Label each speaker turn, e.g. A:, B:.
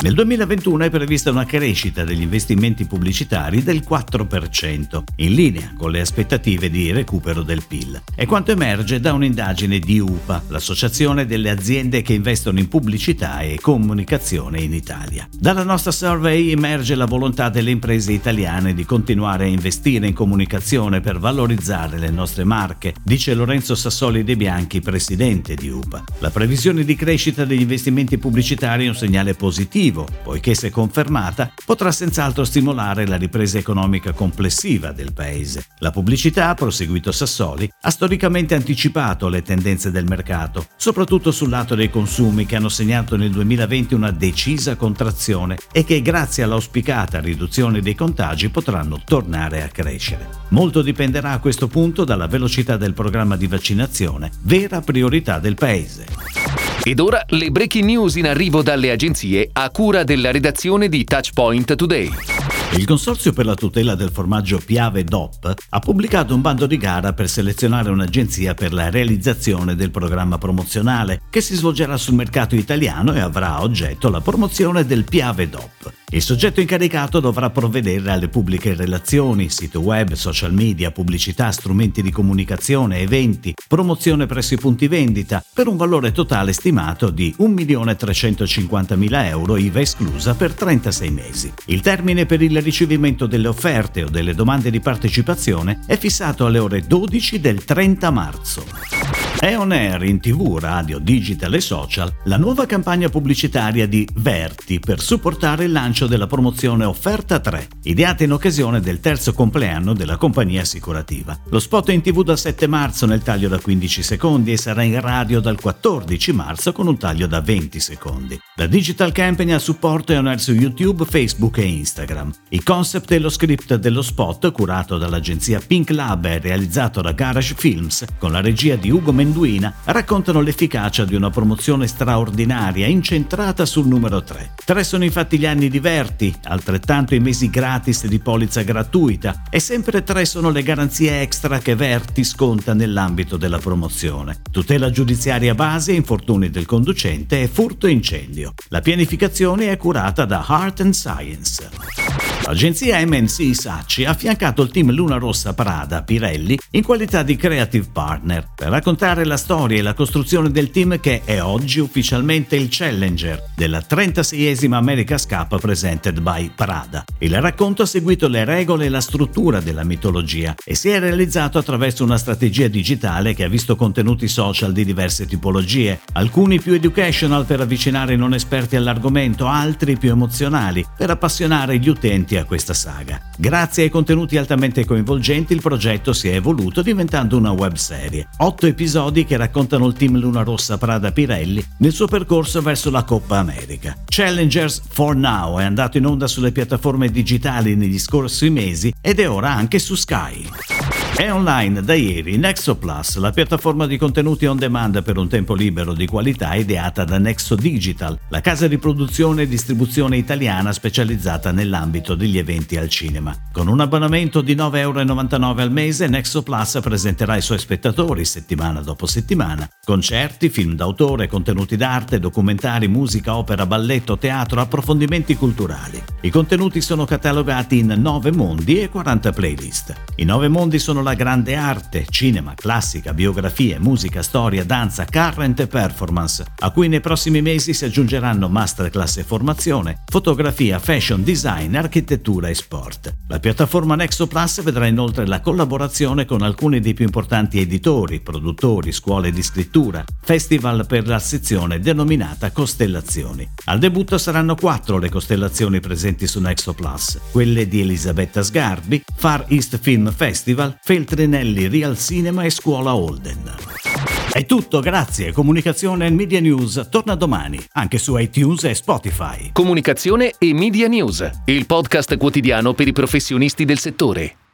A: Nel 2021 è prevista una crescita degli investimenti pubblicitari del 4%, in linea con le aspettative di recupero del PIL. È quanto emerge da un'indagine di UPA, l'associazione delle aziende che investono in pubblicità e comunicazione in Italia. Dalla nostra survey emerge la volontà delle imprese italiane di continuare a investire in comunicazione per valorizzare le nostre marche, dice Lorenzo Sassoli De Bianchi, presidente di UPA. La previsione di crescita degli investimenti pubblicitari è un segnale positivo positivo, poiché se confermata potrà senz'altro stimolare la ripresa economica complessiva del paese. La pubblicità, proseguito Sassoli, ha storicamente anticipato le tendenze del mercato, soprattutto sul lato dei consumi che hanno segnato nel 2020 una decisa contrazione e che grazie all'auspicata riduzione dei contagi potranno tornare a crescere. Molto dipenderà a questo punto dalla velocità del programma di vaccinazione, vera priorità del paese.
B: Ed ora le breaking news in arrivo dalle agenzie a cura della redazione di Touchpoint Today.
A: Il Consorzio per la tutela del formaggio Piave DOP ha pubblicato un bando di gara per selezionare un'agenzia per la realizzazione del programma promozionale che si svolgerà sul mercato italiano e avrà a oggetto la promozione del Piave DOP. Il soggetto incaricato dovrà provvedere alle pubbliche relazioni, sito web, social media, pubblicità, strumenti di comunicazione, eventi, promozione presso i punti vendita, per un valore totale stimato di 1.350.000 euro IVA esclusa per 36 mesi. Il termine per il ricevimento delle offerte o delle domande di partecipazione è fissato alle ore 12 del 30 marzo. È on air in tv, radio, digital e social la nuova campagna pubblicitaria di Verti per supportare il lancio della promozione Offerta 3, ideata in occasione del terzo compleanno della compagnia assicurativa. Lo spot è in tv dal 7 marzo nel taglio da 15 secondi e sarà in radio dal 14 marzo con un taglio da 20 secondi. La digital campaign a supporto è on air su YouTube, Facebook e Instagram. Il concept e lo script dello spot, curato dall'agenzia Pink Lab e realizzato da Garage Films, con la regia di Ugo Mendoza, Menduina raccontano l'efficacia di una promozione straordinaria incentrata sul numero 3. Tre sono infatti gli anni di Verti, altrettanto i mesi gratis di polizza gratuita e sempre tre sono le garanzie extra che Verti sconta nell'ambito della promozione. Tutela giudiziaria base, infortuni del conducente e furto incendio. La pianificazione è curata da Heart and Science. L'agenzia MNC Sacci ha affiancato il team Luna Rossa Prada Pirelli in qualità di creative partner per raccontare la storia e la costruzione del team che è oggi ufficialmente il challenger della 36esima America's Cup presented by Prada. Il racconto ha seguito le regole e la struttura della mitologia e si è realizzato attraverso una strategia digitale che ha visto contenuti social di diverse tipologie, alcuni più educational per avvicinare i non esperti all'argomento, altri più emozionali per appassionare gli utenti a questa saga. Grazie ai contenuti altamente coinvolgenti il progetto si è evoluto diventando una webserie. Otto episodi che raccontano il team Luna Rossa Prada Pirelli nel suo percorso verso la Coppa America. Challengers for Now è andato in onda sulle piattaforme digitali negli scorsi mesi ed è ora anche su Sky. È online da ieri Nexo Plus, la piattaforma di contenuti on demand per un tempo libero di qualità ideata da Nexo Digital, la casa di produzione e distribuzione italiana specializzata nell'ambito degli eventi al cinema. Con un abbonamento di 9,99 euro al mese, Nexo Plus presenterà ai suoi spettatori settimana dopo settimana concerti, film d'autore, contenuti d'arte, documentari, musica, opera, balletto, teatro, approfondimenti culturali. I contenuti sono catalogati in 9 mondi e 40 playlist. I 9 mondi sono la grande arte, cinema, classica, biografie, musica, storia, danza, current e performance, a cui nei prossimi mesi si aggiungeranno masterclass e formazione, fotografia, fashion, design, architettura e sport. La piattaforma Nexo Plus vedrà inoltre la collaborazione con alcuni dei più importanti editori, produttori, scuole di scrittura, festival per la sezione denominata Costellazioni. Al debutto saranno quattro le costellazioni presenti su Nexo Plus, quelle di Elisabetta Sgarbi, Far East Film Festival, Feltrinelli Real Cinema e Scuola Holden. È tutto, grazie. Comunicazione e Media News torna domani, anche su iTunes e Spotify.
B: Comunicazione e Media News, il podcast quotidiano per i professionisti del settore.